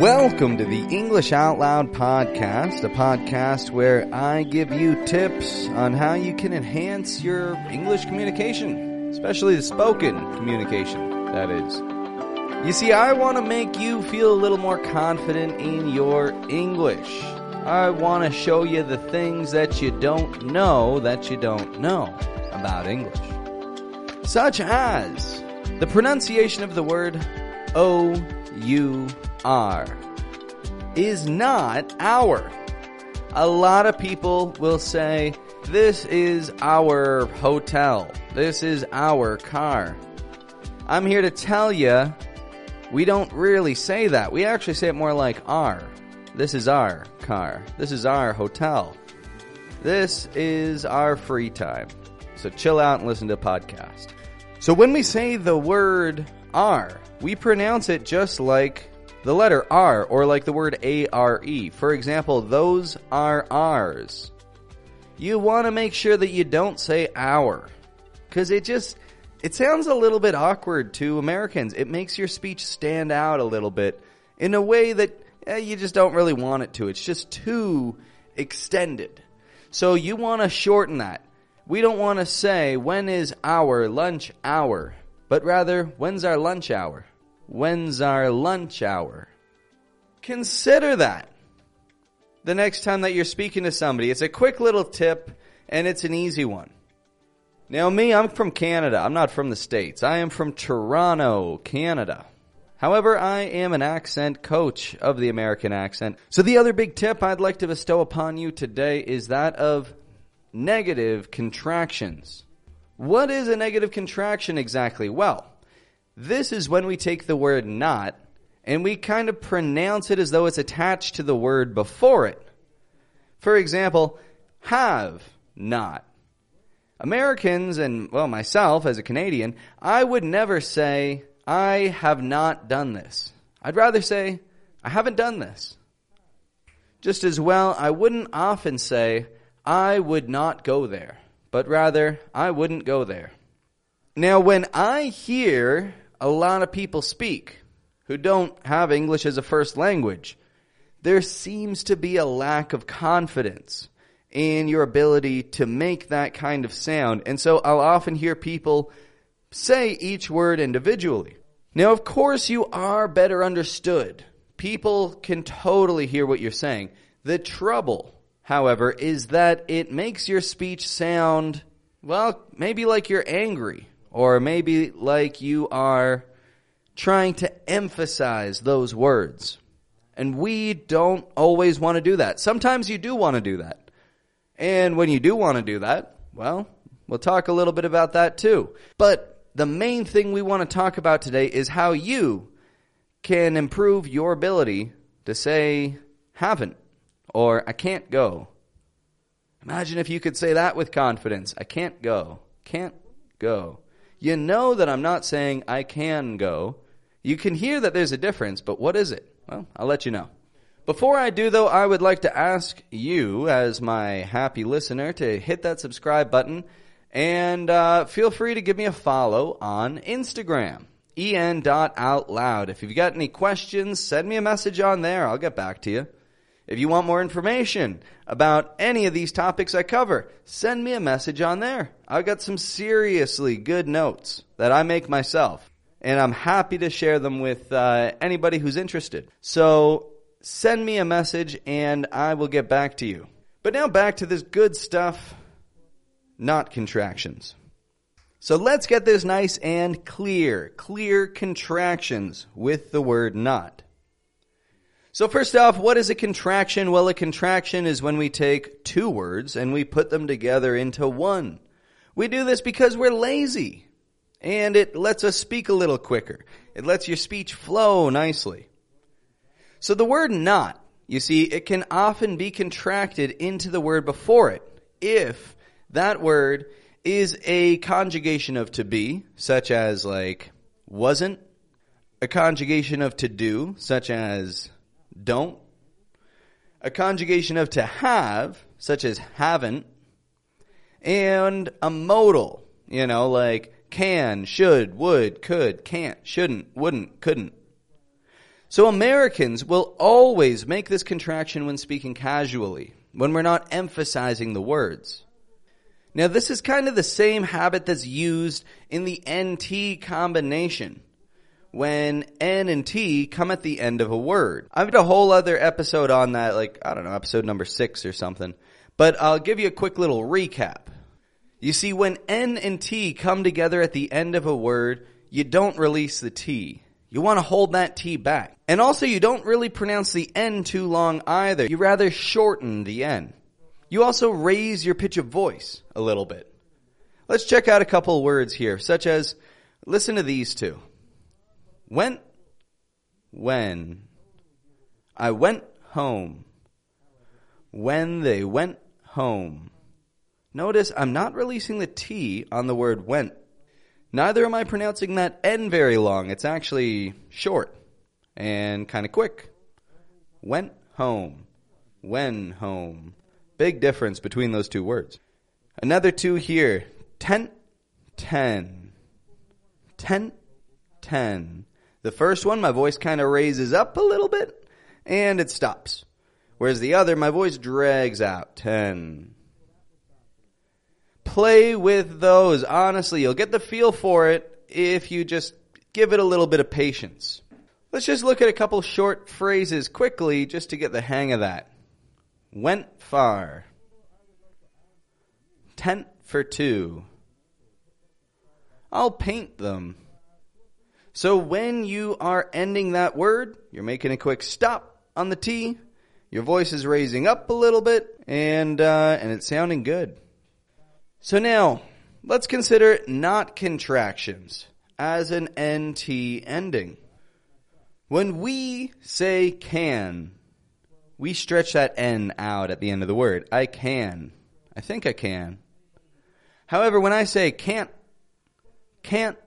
Welcome to the English Out Loud podcast, a podcast where I give you tips on how you can enhance your English communication, especially the spoken communication, that is. You see, I want to make you feel a little more confident in your English. I want to show you the things that you don't know that you don't know about English. Such as the pronunciation of the word O U R is not our. A lot of people will say, this is our hotel. This is our car. I'm here to tell you, we don't really say that. We actually say it more like our. This is our car. This is our hotel. This is our free time. So chill out and listen to a podcast. So when we say the word our, we pronounce it just like the letter R or like the word A-R-E. For example, those are ours. You want to make sure that you don't say our. Cause it just, it sounds a little bit awkward to Americans. It makes your speech stand out a little bit in a way that eh, you just don't really want it to. It's just too extended. So you want to shorten that. We don't want to say, when is our lunch hour? But rather, when's our lunch hour? When's our lunch hour? Consider that. The next time that you're speaking to somebody, it's a quick little tip and it's an easy one. Now me, I'm from Canada. I'm not from the States. I am from Toronto, Canada. However, I am an accent coach of the American accent. So the other big tip I'd like to bestow upon you today is that of negative contractions. What is a negative contraction exactly? Well, this is when we take the word not and we kind of pronounce it as though it's attached to the word before it. For example, have not. Americans and, well, myself as a Canadian, I would never say, I have not done this. I'd rather say, I haven't done this. Just as well, I wouldn't often say, I would not go there, but rather, I wouldn't go there. Now, when I hear a lot of people speak who don't have English as a first language, there seems to be a lack of confidence in your ability to make that kind of sound. And so I'll often hear people say each word individually. Now, of course, you are better understood. People can totally hear what you're saying. The trouble, however, is that it makes your speech sound, well, maybe like you're angry, or maybe like you are trying to emphasize those words. And we don't always want to do that. Sometimes you do want to do that. And when you do want to do that, well, we'll talk a little bit about that too. But the main thing we want to talk about today is how you can improve your ability to say haven't or I can't go. Imagine if you could say that with confidence. I can't go. Can't go. You know that I'm not saying I can go. You can hear that there's a difference, but what is it? Well, I'll let you know. Before I do though, I would like to ask you, as my happy listener, to hit that subscribe button and uh, feel free to give me a follow on Instagram, en.outloud. If you've got any questions, send me a message on there. I'll get back to you. If you want more information about any of these topics I cover, send me a message on there. I've got some seriously good notes that I make myself, and I'm happy to share them with uh, anybody who's interested. So send me a message and I will get back to you. But now back to this good stuff, not contractions. So let's get this nice and clear. Clear contractions with the word not. So first off, what is a contraction? Well, a contraction is when we take two words and we put them together into one. We do this because we're lazy. And it lets us speak a little quicker. It lets your speech flow nicely. So the word not, you see, it can often be contracted into the word before it if that word is a conjugation of to be, such as like wasn't, a conjugation of to do, such as don't. A conjugation of to have, such as haven't. And a modal, you know, like can, should, would, could, can't, shouldn't, wouldn't, couldn't. So Americans will always make this contraction when speaking casually, when we're not emphasizing the words. Now this is kind of the same habit that's used in the NT combination when N and T come at the end of a word. I've a whole other episode on that, like, I don't know, episode number six or something. But I'll give you a quick little recap. You see, when N and T come together at the end of a word, you don't release the T. You want to hold that T back. And also you don't really pronounce the N too long either. You rather shorten the N. You also raise your pitch of voice a little bit. Let's check out a couple words here, such as, listen to these two. Went, when. I went home. When they went home. Notice I'm not releasing the T on the word went. Neither am I pronouncing that N very long. It's actually short and kind of quick. Went home. When home. Big difference between those two words. Another two here. Ten, ten. Ten, ten. The first one, my voice kind of raises up a little bit and it stops. Whereas the other, my voice drags out. Ten. Play with those. Honestly, you'll get the feel for it if you just give it a little bit of patience. Let's just look at a couple short phrases quickly just to get the hang of that. Went far. Tent for two. I'll paint them. So when you are ending that word, you're making a quick stop on the T. Your voice is raising up a little bit and, uh, and it's sounding good. So now let's consider not contractions as an NT ending. When we say can, we stretch that N out at the end of the word. I can. I think I can. However, when I say can't, can't,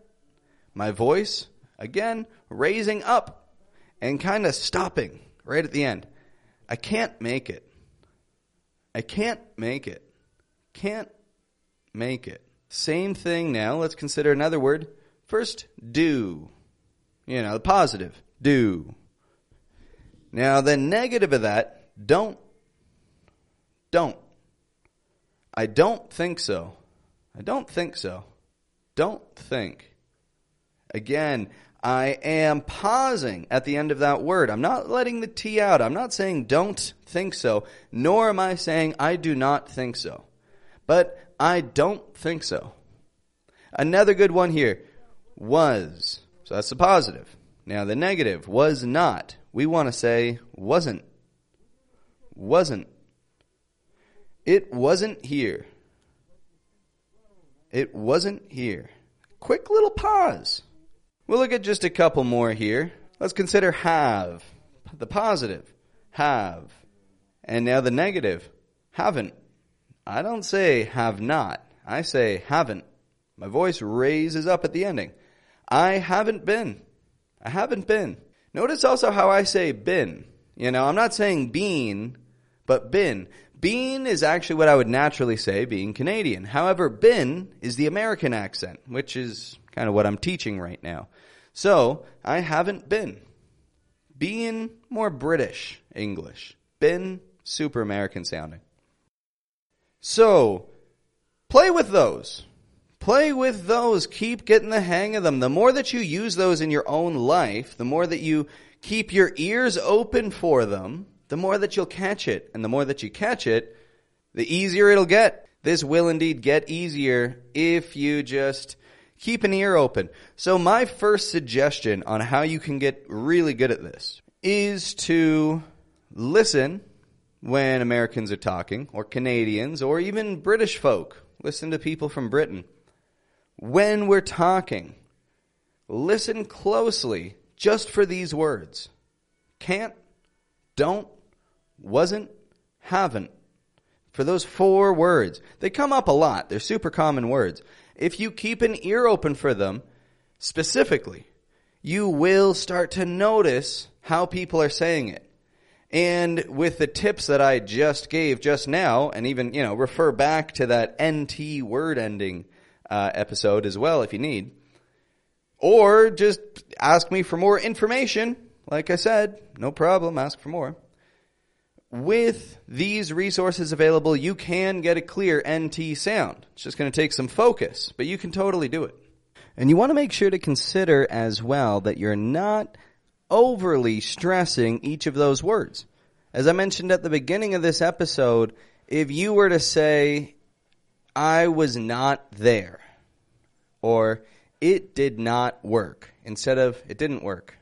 my voice Again, raising up and kind of stopping right at the end. I can't make it. I can't make it. Can't make it. Same thing now. Let's consider another word. First, do. You know, the positive. Do. Now, the negative of that, don't. Don't. I don't think so. I don't think so. Don't think. Again, I am pausing at the end of that word. I'm not letting the T out. I'm not saying don't think so, nor am I saying I do not think so. But I don't think so. Another good one here. Was. So that's the positive. Now the negative. Was not. We want to say wasn't. Wasn't. It wasn't here. It wasn't here. Quick little pause. We'll look at just a couple more here. Let's consider have. The positive. Have. And now the negative. Haven't. I don't say have not. I say haven't. My voice raises up at the ending. I haven't been. I haven't been. Notice also how I say been. You know, I'm not saying been, but been. Been is actually what I would naturally say being Canadian. However, been is the American accent, which is kind of what I'm teaching right now. So I haven't been. Being more British English. Been super American sounding. So play with those. Play with those. Keep getting the hang of them. The more that you use those in your own life, the more that you keep your ears open for them, the more that you'll catch it. And the more that you catch it, the easier it'll get. This will indeed get easier if you just keep an ear open. So my first suggestion on how you can get really good at this is to listen when Americans are talking, or Canadians, or even British folk. Listen to people from Britain. When we're talking, listen closely just for these words. Can't, don't, wasn't, haven't. For those four words. They come up a lot. They're super common words if you keep an ear open for them, specifically, you will start to notice how people are saying it. And with the tips that I just gave just now, and even, you know, refer back to that NT word ending uh, episode as well if you need. Or just ask me for more information, like I said, no problem, ask for more. With these resources available, you can get a clear NT sound. It's just going to take some focus, but you can totally do it. And you want to make sure to consider as well that you're not overly stressing each of those words. As I mentioned at the beginning of this episode, if you were to say, I was not there, or it did not work, instead of it didn't work,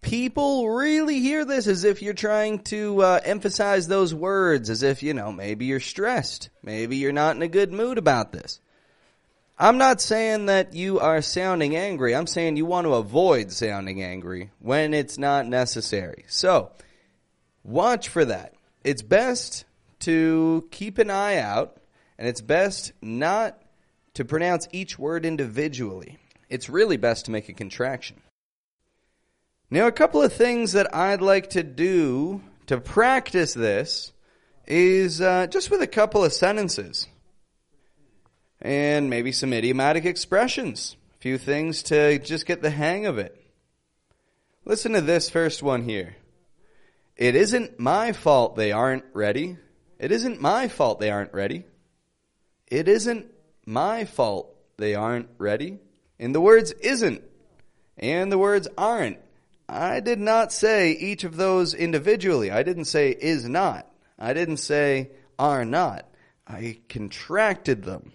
people really hear this as if you're trying to uh, emphasize those words, as if, you know, maybe you're stressed. Maybe you're not in a good mood about this. I'm not saying that you are sounding angry. I'm saying you want to avoid sounding angry when it's not necessary. So, watch for that. It's best to keep an eye out, and it's best not to pronounce each word individually. It's really best to make a contraction. Now, a couple of things that I'd like to do to practice this is uh, just with a couple of sentences and maybe some idiomatic expressions. A few things to just get the hang of it. Listen to this first one here. It isn't my fault they aren't ready. It isn't my fault they aren't ready. It isn't my fault they aren't ready. In the words isn't and the words aren't, I did not say each of those individually. I didn't say is not. I didn't say are not. I contracted them.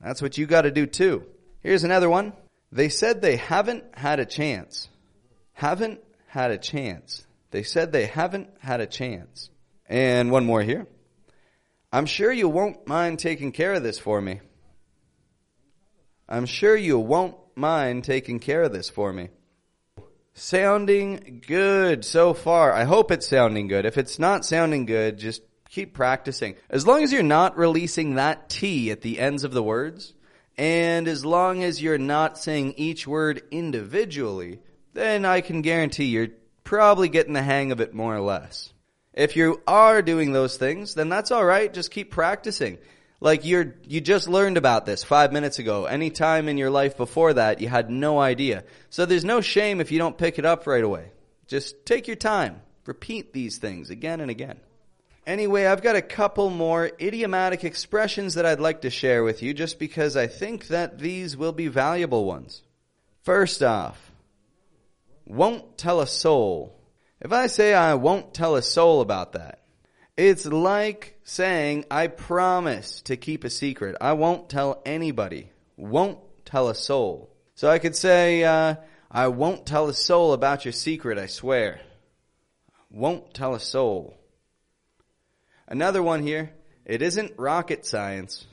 That's what you got to do too. Here's another one. They said they haven't had a chance. Haven't had a chance. They said they haven't had a chance. And one more here. I'm sure you won't mind taking care of this for me. I'm sure you won't mind taking care of this for me. Sounding good so far. I hope it's sounding good. If it's not sounding good, just keep practicing. As long as you're not releasing that T at the ends of the words, and as long as you're not saying each word individually, then I can guarantee you're probably getting the hang of it more or less. If you are doing those things, then that's alright. Just keep practicing. Like you're, you just learned about this five minutes ago. Any time in your life before that, you had no idea. So there's no shame if you don't pick it up right away. Just take your time. Repeat these things again and again. Anyway, I've got a couple more idiomatic expressions that I'd like to share with you just because I think that these will be valuable ones. First off, won't tell a soul. If I say I won't tell a soul about that, it's like saying I promise to keep a secret. I won't tell anybody. Won't tell a soul. So I could say, uh, I won't tell a soul about your secret, I swear. Won't tell a soul. Another one here. It isn't rocket science.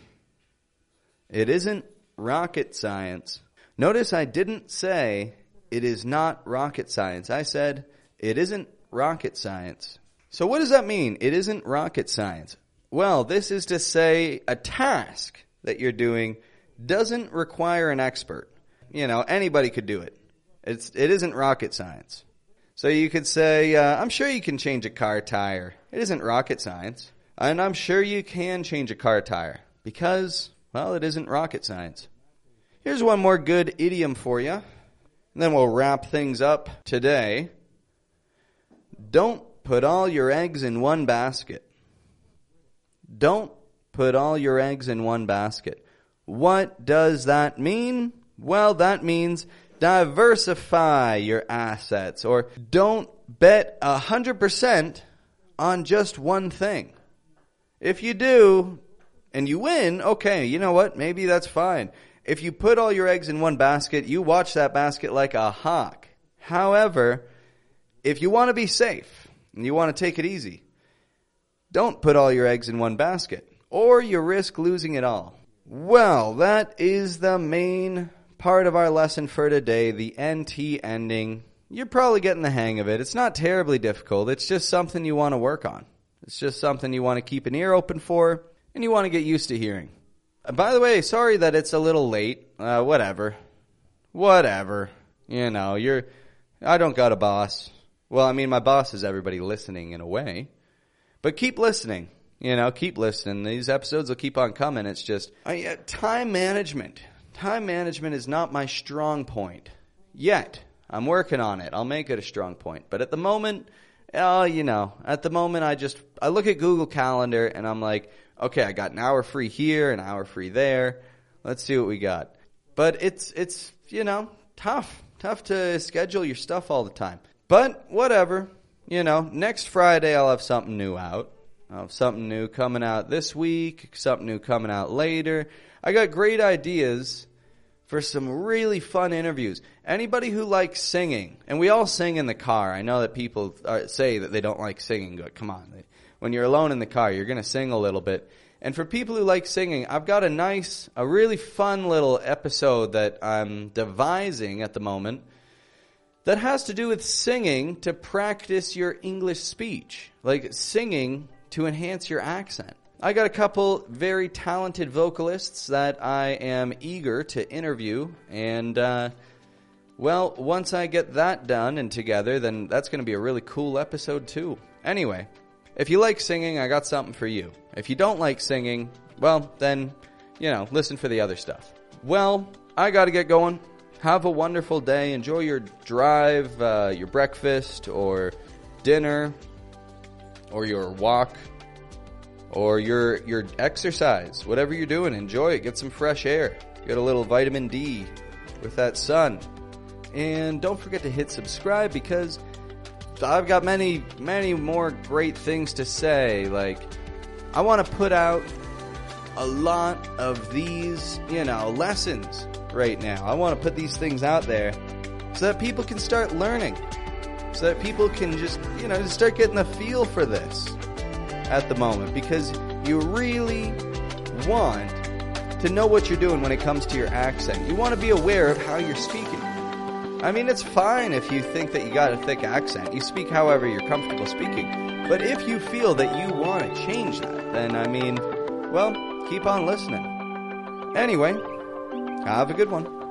It isn't rocket science. Notice I didn't say it is not rocket science. I said it isn't rocket science. So what does that mean? It isn't rocket science. Well, this is to say a task that you're doing doesn't require an expert. You know, anybody could do it. It's, it isn't rocket science. So you could say, uh, I'm sure you can change a car tire. It isn't rocket science. And I'm sure you can change a car tire because, well, it isn't rocket science. Here's one more good idiom for you. And then we'll wrap things up today. Don't put all your eggs in one basket. Don't put all your eggs in one basket. What does that mean? Well, that means diversify your assets or don't bet a hundred percent on just one thing. If you do and you win, okay, you know what? Maybe that's fine. If you put all your eggs in one basket, you watch that basket like a hawk. However, if you want to be safe and you want to take it easy, don't put all your eggs in one basket or you risk losing it all. Well, that is the main part of our lesson for today, the NT ending. You're probably getting the hang of it. It's not terribly difficult. It's just something you want to work on. It's just something you want to keep an ear open for and you want to get used to hearing. Uh, by the way, sorry that it's a little late. Uh, whatever. Whatever. You know, you're, I don't got a boss. Well, I mean, my boss is everybody listening in a way. But keep listening. You know, keep listening. These episodes will keep on coming. It's just, I, uh, time management. Time management is not my strong point. Yet. I'm working on it. I'll make it a strong point. But at the moment, oh, you know, at the moment, I just I look at Google Calendar and I'm like, okay, I got an hour free here, an hour free there. Let's see what we got. But it's it's you know tough, tough to schedule your stuff all the time. But whatever, you know. Next Friday, I'll have something new out. I'll have something new coming out this week. Something new coming out later. I got great ideas for some really fun interviews. Anybody who likes singing, and we all sing in the car. I know that people are, say that they don't like singing, but come on. When you're alone in the car, you're going to sing a little bit. And for people who like singing, I've got a nice, a really fun little episode that I'm devising at the moment that has to do with singing to practice your English speech. Like singing to enhance your accent. I got a couple very talented vocalists that I am eager to interview, and uh, well, once I get that done and together, then that's going to be a really cool episode too. Anyway, if you like singing, I got something for you. If you don't like singing, well, then, you know, listen for the other stuff. Well, I got to get going. Have a wonderful day. Enjoy your drive, uh, your breakfast, or dinner, or your walk or your your exercise, whatever you're doing, enjoy it. Get some fresh air. Get a little vitamin D with that sun. And don't forget to hit subscribe because I've got many, many more great things to say. Like, I want to put out a lot of these, you know, lessons right now. I want to put these things out there so that people can start learning. So that people can just, you know, just start getting the feel for this at the moment because you really want to know what you're doing when it comes to your accent. You want to be aware of how you're speaking. I mean, it's fine if you think that you got a thick accent. You speak however you're comfortable speaking. But if you feel that you want to change that, then I mean, well, keep on listening. Anyway, have a good one.